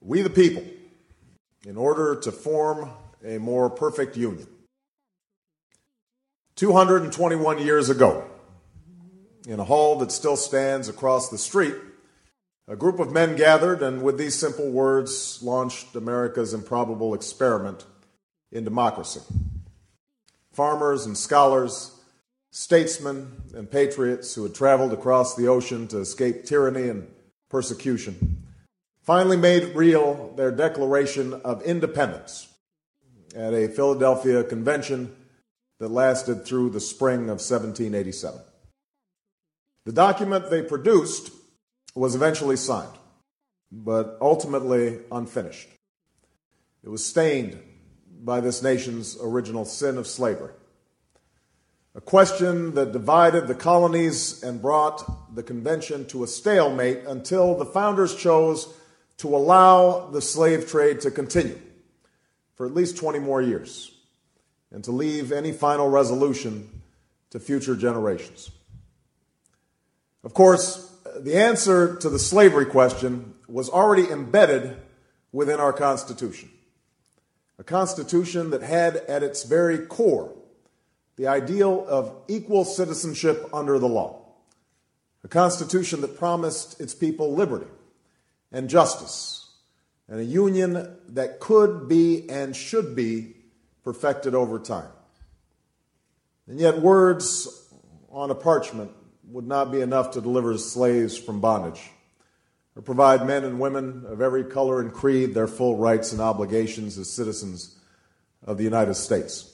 we the people, in order to form a more perfect union. 221 years ago, in a hall that still stands across the street, a group of men gathered and, with these simple words, launched America's improbable experiment in democracy. Farmers and scholars, statesmen and patriots who had traveled across the ocean to escape tyranny and persecution finally made real their Declaration of Independence at a Philadelphia convention that lasted through the spring of 1787. The document they produced was eventually signed, but ultimately unfinished. It was stained by this nation's original sin of slavery. A question that divided the colonies and brought the convention to a stalemate until the founders chose to allow the slave trade to continue for at least 20 more years and to leave any final resolution to future generations. Of course, the answer to the slavery question was already embedded within our Constitution. A Constitution that had at its very core the ideal of equal citizenship under the law. A Constitution that promised its people liberty and justice, and a union that could be and should be perfected over time. And yet, words on a parchment would not be enough to deliver slaves from bondage or provide men and women of every color and creed their full rights and obligations as citizens of the United States.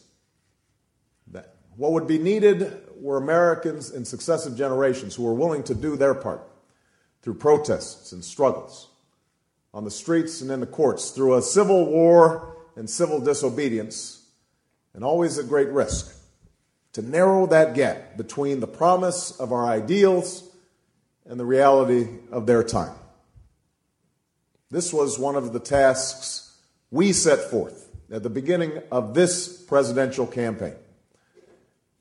What would be needed were Americans in successive generations who were willing to do their part through protests and struggles on the streets and in the courts, through a civil war and civil disobedience, and always at great risk, to narrow that gap between the promise of our ideals and the reality of their time. This was one of the tasks we set forth at the beginning of this presidential campaign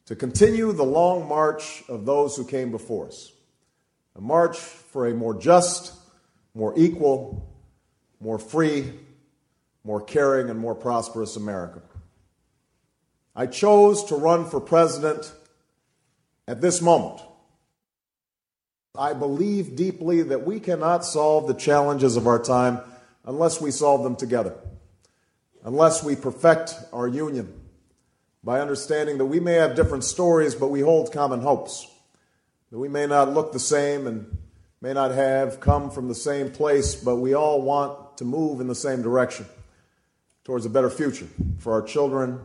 to continue the long march of those who came before us. A march for a more just, more equal, more free, more caring, and more prosperous America. I chose to run for president at this moment. I believe deeply that we cannot solve the challenges of our time unless we solve them together, unless we perfect our union by understanding that we may have different stories, but we hold common hopes. That we may not look the same and may not have come from the same place, but we all want to move in the same direction towards a better future for our children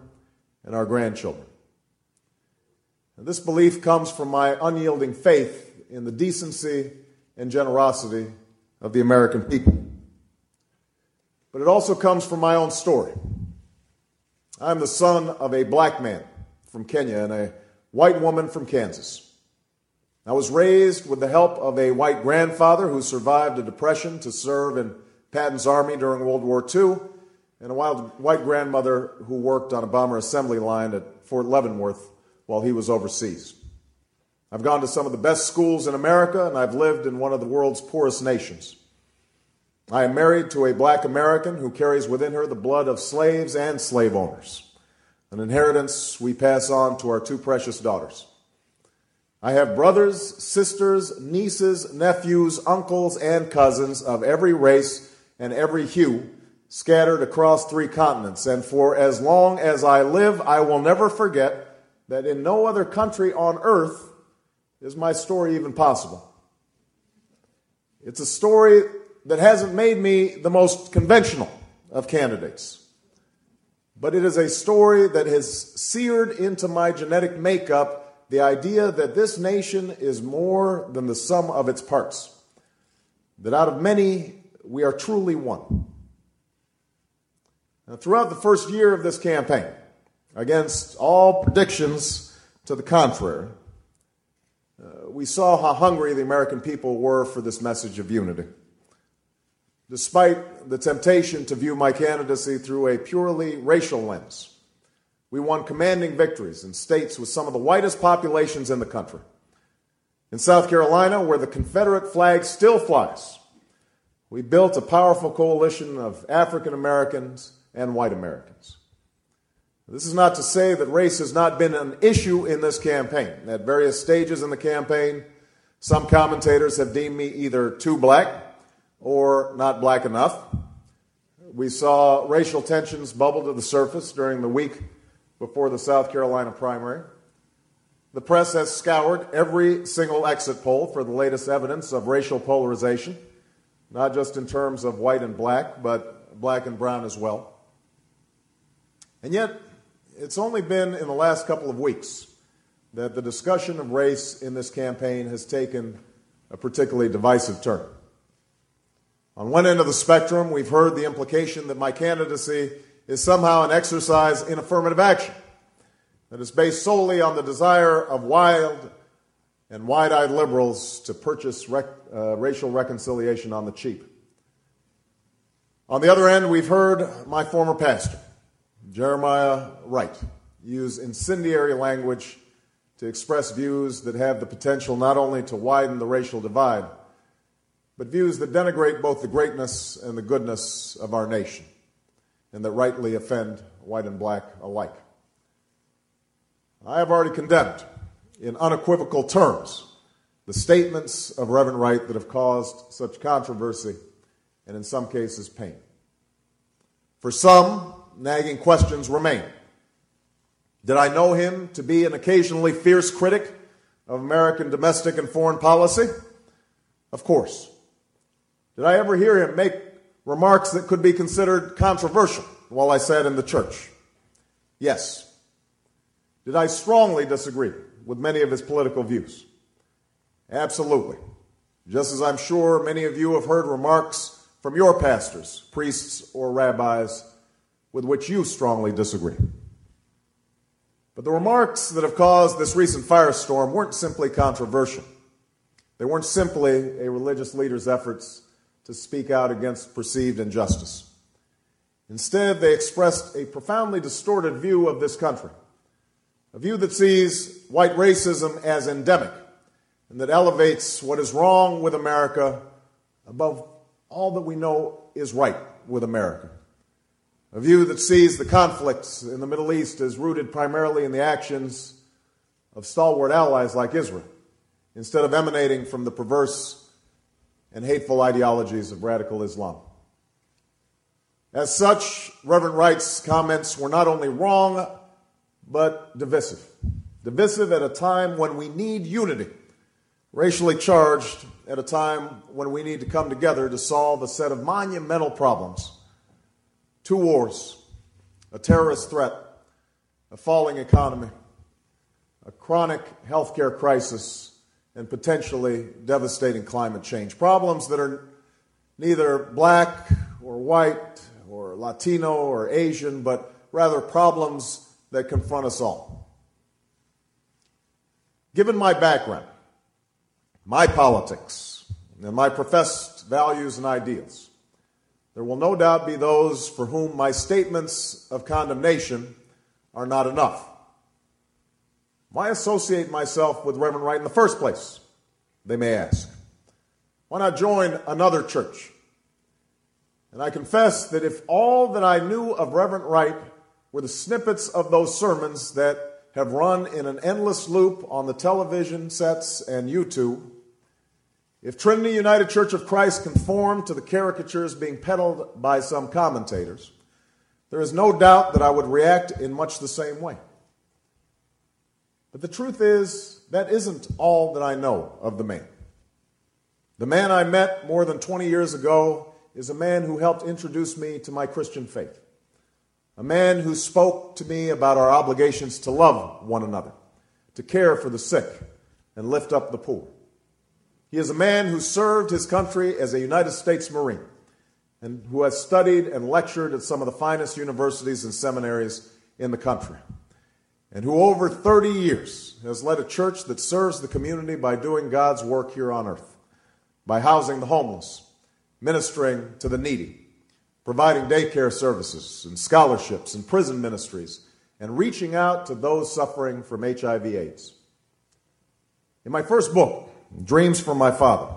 and our grandchildren. And this belief comes from my unyielding faith in the decency and generosity of the American people. But it also comes from my own story. I'm the son of a black man from Kenya and a white woman from Kansas. I was raised with the help of a white grandfather who survived a depression to serve in Patton's army during World War II, and a white grandmother who worked on a bomber assembly line at Fort Leavenworth while he was overseas. I've gone to some of the best schools in America, and I've lived in one of the world's poorest nations. I am married to a black American who carries within her the blood of slaves and slave owners, an inheritance we pass on to our two precious daughters. I have brothers, sisters, nieces, nephews, uncles, and cousins of every race and every hue scattered across three continents. And for as long as I live, I will never forget that in no other country on earth is my story even possible. It's a story that hasn't made me the most conventional of candidates. But it is a story that has seared into my genetic makeup the idea that this nation is more than the sum of its parts. That out of many, we are truly one. Now, throughout the first year of this campaign, against all predictions to the contrary, uh, we saw how hungry the American people were for this message of unity. Despite the temptation to view my candidacy through a purely racial lens, we won commanding victories in states with some of the whitest populations in the country. In South Carolina, where the Confederate flag still flies, we built a powerful coalition of African Americans and white Americans. This is not to say that race has not been an issue in this campaign. At various stages in the campaign, some commentators have deemed me either too black or not black enough. We saw racial tensions bubble to the surface during the week before the South Carolina primary. The press has scoured every single exit poll for the latest evidence of racial polarization, not just in terms of white and black, but black and brown as well. And yet, it's only been in the last couple of weeks that the discussion of race in this campaign has taken a particularly divisive turn. On one end of the spectrum, we've heard the implication that my candidacy is somehow an exercise in affirmative action that is based solely on the desire of wild and wide eyed liberals to purchase rec- uh, racial reconciliation on the cheap. On the other end, we've heard my former pastor, Jeremiah Wright, use incendiary language to express views that have the potential not only to widen the racial divide, but views that denigrate both the greatness and the goodness of our nation, and that rightly offend white and black alike. I have already condemned, in unequivocal terms, the statements of Reverend Wright that have caused such controversy and, in some cases, pain. For some, nagging questions remain. Did I know him to be an occasionally fierce critic of American domestic and foreign policy? Of course. Did I ever hear him make remarks that could be considered controversial while I sat in the church? Yes. Did I strongly disagree with many of his political views? Absolutely. Just as I'm sure many of you have heard remarks from your pastors, priests, or rabbis with which you strongly disagree. But the remarks that have caused this recent firestorm weren't simply controversial. They weren't simply a religious leader's efforts to speak out against perceived injustice. Instead, they expressed a profoundly distorted view of this country, a view that sees white racism as endemic and that elevates what is wrong with America above all that we know is right with America. A view that sees the conflicts in the Middle East as rooted primarily in the actions of stalwart allies like Israel, instead of emanating from the perverse and hateful ideologies of radical Islam. As such, Reverend Wright's comments were not only wrong, but divisive. Divisive at a time when we need unity, racially charged at a time when we need to come together to solve a set of monumental problems two wars, a terrorist threat, a falling economy, a chronic healthcare crisis, and potentially devastating climate change. Problems that are neither black or white or Latino or Asian, but rather problems that confront us all. Given my background, my politics, and my professed values and ideals, there will no doubt be those for whom my statements of condemnation are not enough. Why associate myself with Reverend Wright in the first place? They may ask. Why not join another church? And I confess that if all that I knew of Reverend Wright were the snippets of those sermons that have run in an endless loop on the television sets and YouTube, if Trinity United Church of Christ conformed to the caricatures being peddled by some commentators, there is no doubt that I would react in much the same way. But the truth is, that isn't all that I know of the man. The man I met more than 20 years ago is a man who helped introduce me to my Christian faith. A man who spoke to me about our obligations to love one another, to care for the sick, and lift up the poor. He is a man who served his country as a United States Marine and who has studied and lectured at some of the finest universities and seminaries in the country, and who over 30 years has led a church that serves the community by doing God's work here on earth, by housing the homeless, ministering to the needy, providing daycare services and scholarships and prison ministries, and reaching out to those suffering from HIV/AIDS. In my first book, Dreams from My Father.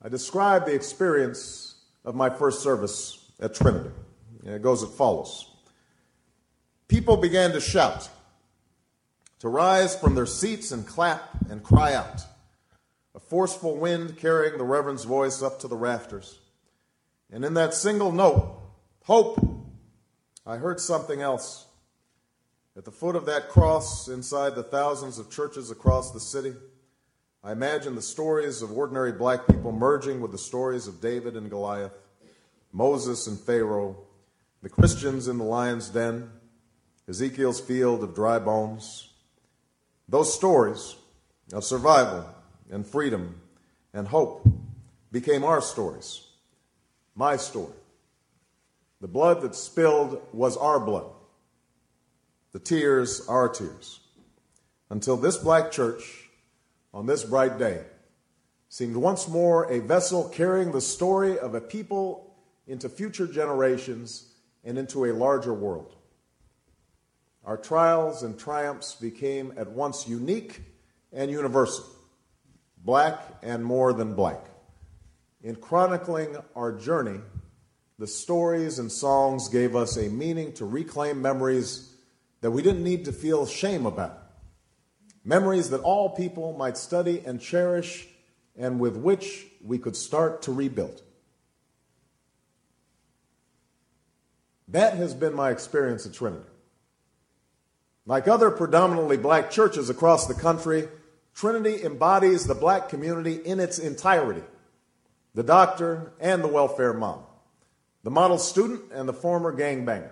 I describe the experience of my first service at Trinity. It goes as follows People began to shout, to rise from their seats and clap and cry out. A forceful wind carrying the Reverend's voice up to the rafters. And in that single note, hope, I heard something else. At the foot of that cross, inside the thousands of churches across the city, I imagine the stories of ordinary black people merging with the stories of David and Goliath, Moses and Pharaoh, the Christians in the lion's den, Ezekiel's field of dry bones. Those stories of survival and freedom and hope became our stories, my story. The blood that spilled was our blood, the tears, our tears, until this black church on this bright day seemed once more a vessel carrying the story of a people into future generations and into a larger world. Our trials and triumphs became at once unique and universal, black and more than black. In chronicling our journey, the stories and songs gave us a meaning to reclaim memories that we didn't need to feel shame about. Memories that all people might study and cherish, and with which we could start to rebuild. That has been my experience at Trinity. Like other predominantly black churches across the country, Trinity embodies the black community in its entirety the doctor and the welfare mom, the model student and the former gangbanger.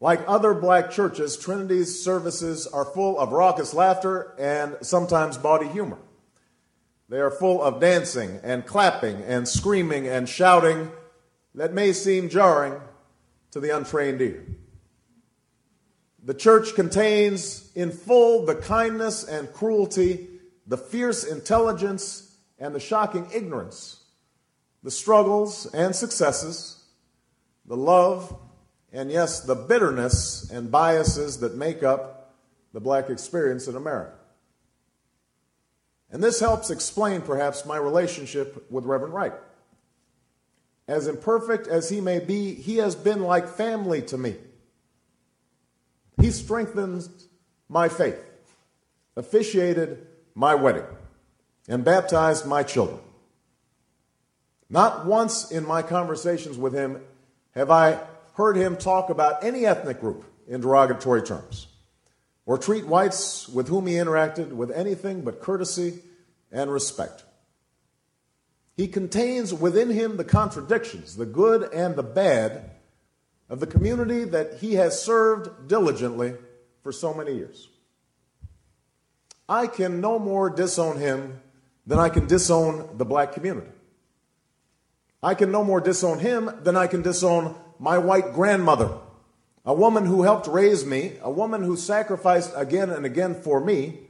Like other black churches, Trinity's services are full of raucous laughter and sometimes bawdy humor. They are full of dancing and clapping and screaming and shouting that may seem jarring to the untrained ear. The church contains in full the kindness and cruelty, the fierce intelligence and the shocking ignorance, the struggles and successes, the love, and yes, the bitterness and biases that make up the black experience in America. And this helps explain perhaps my relationship with Reverend Wright. As imperfect as he may be, he has been like family to me. He strengthens my faith, officiated my wedding, and baptized my children. Not once in my conversations with him have I heard him talk about any ethnic group in derogatory terms, or treat whites with whom he interacted with anything but courtesy and respect. He contains within him the contradictions, the good and the bad, of the community that he has served diligently for so many years. I can no more disown him than I can disown the black community. I can no more disown him than I can disown my white grandmother, a woman who helped raise me, a woman who sacrificed again and again for me,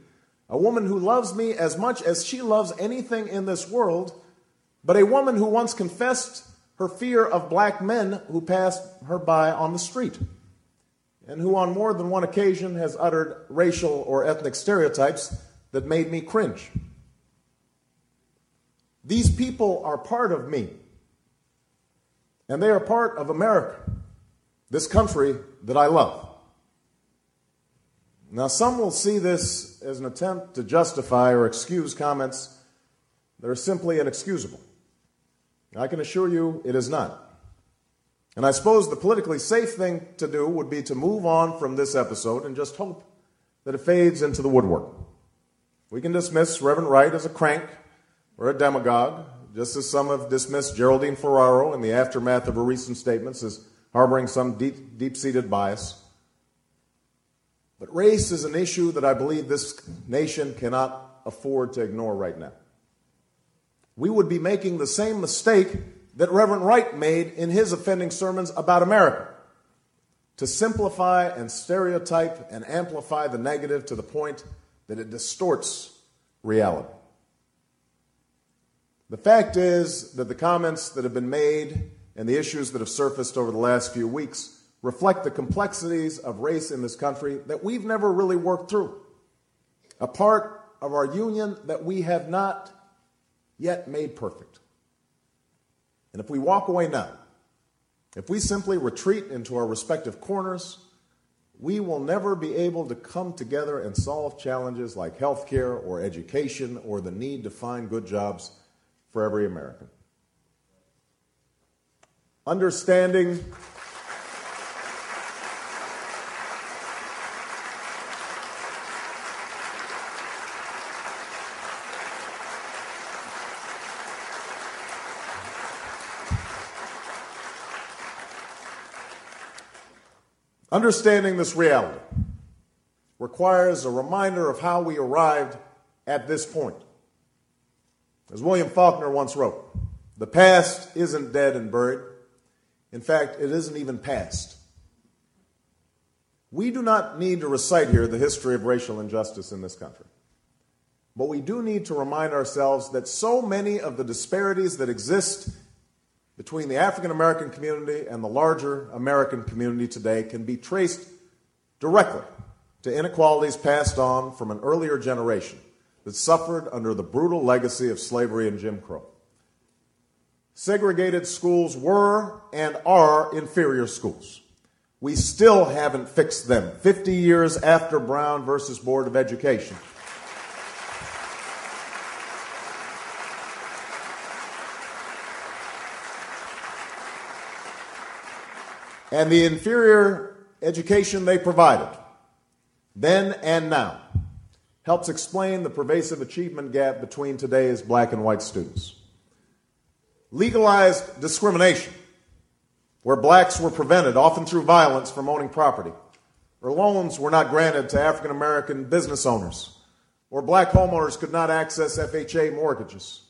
a woman who loves me as much as she loves anything in this world, but a woman who once confessed her fear of black men who passed her by on the street, and who on more than one occasion has uttered racial or ethnic stereotypes that made me cringe. These people are part of me, and they are part of America, this country that I love. Now, some will see this as an attempt to justify or excuse comments that are simply inexcusable. I can assure you it is not. And I suppose the politically safe thing to do would be to move on from this episode and just hope that it fades into the woodwork. We can dismiss Reverend Wright as a crank or a demagogue, just as some have dismissed Geraldine Ferraro in the aftermath of her recent statements as harboring some deep, deep-seated bias. But race is an issue that I believe this nation cannot afford to ignore right now we would be making the same mistake that Reverend Wright made in his offending sermons about America to simplify and stereotype and amplify the negative to the point that it distorts reality. The fact is that the comments that have been made and the issues that have surfaced over the last few weeks reflect the complexities of race in this country that we've never really worked through. A part of our union that we have not yet made perfect. And if we walk away now, if we simply retreat into our respective corners, we will never be able to come together and solve challenges like healthcare or education or the need to find good jobs for every American. Understanding Understanding this reality requires a reminder of how we arrived at this point. As William Faulkner once wrote, the past isn't dead and buried. In fact, it isn't even past. We do not need to recite here the history of racial injustice in this country. But we do need to remind ourselves that so many of the disparities that exist between the African American community and the larger American community today can be traced directly to inequalities passed on from an earlier generation that suffered under the brutal legacy of slavery and Jim Crow. Segregated schools were and are inferior schools. We still haven't fixed them 50 years after Brown versus Board of Education. And the inferior education they provided, then and now, helps explain the pervasive achievement gap between today's black and white students. Legalized discrimination, where blacks were prevented, often through violence, from owning property, or loans were not granted to African American business owners, or black homeowners could not access FHA mortgages,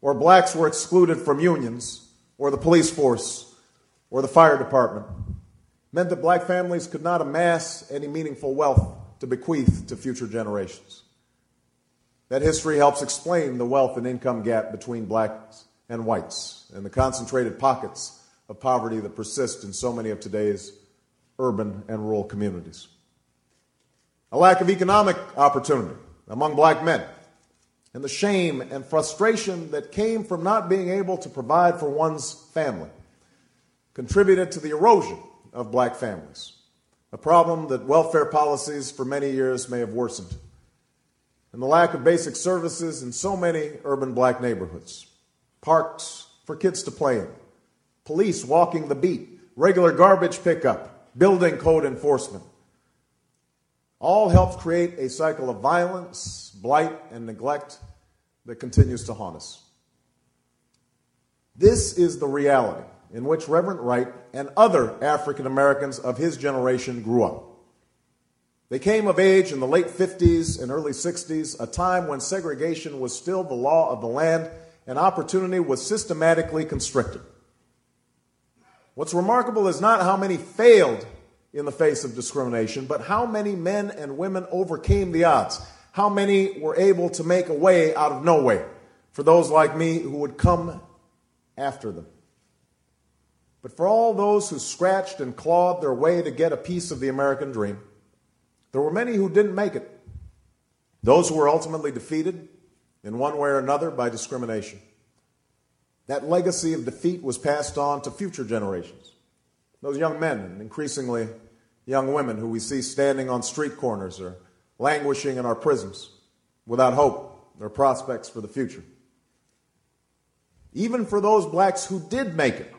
or blacks were excluded from unions, or the police force, or the fire department meant that black families could not amass any meaningful wealth to bequeath to future generations. That history helps explain the wealth and income gap between blacks and whites and the concentrated pockets of poverty that persist in so many of today's urban and rural communities. A lack of economic opportunity among black men and the shame and frustration that came from not being able to provide for one's family contributed to the erosion of black families, a problem that welfare policies for many years may have worsened, and the lack of basic services in so many urban black neighborhoods parks for kids to play in, police walking the beat, regular garbage pickup, building code enforcement. All helped create a cycle of violence, blight, and neglect that continues to haunt us. This is the reality in which Reverend Wright and other African Americans of his generation grew up. They came of age in the late 50s and early 60s, a time when segregation was still the law of the land and opportunity was systematically constricted. What's remarkable is not how many failed in the face of discrimination, but how many men and women overcame the odds. How many were able to make a way out of no way for those like me who would come after them. But for all those who scratched and clawed their way to get a piece of the American dream, there were many who didn't make it. Those who were ultimately defeated in one way or another by discrimination. That legacy of defeat was passed on to future generations. Those young men and increasingly young women who we see standing on street corners or languishing in our prisons without hope or prospects for the future. Even for those blacks who did make it,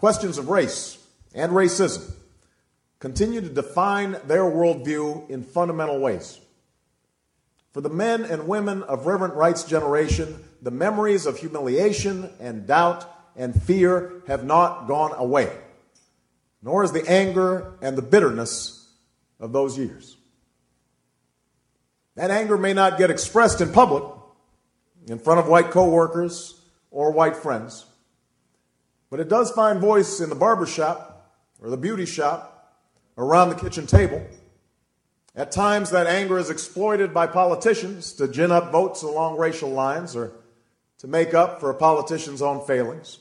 Questions of race and racism continue to define their worldview in fundamental ways. For the men and women of Reverend Wright's generation, the memories of humiliation and doubt and fear have not gone away, nor is the anger and the bitterness of those years. That anger may not get expressed in public, in front of white coworkers or white friends, but it does find voice in the barber shop or the beauty shop, around the kitchen table. At times, that anger is exploited by politicians to gin up votes along racial lines or to make up for a politician's own failings.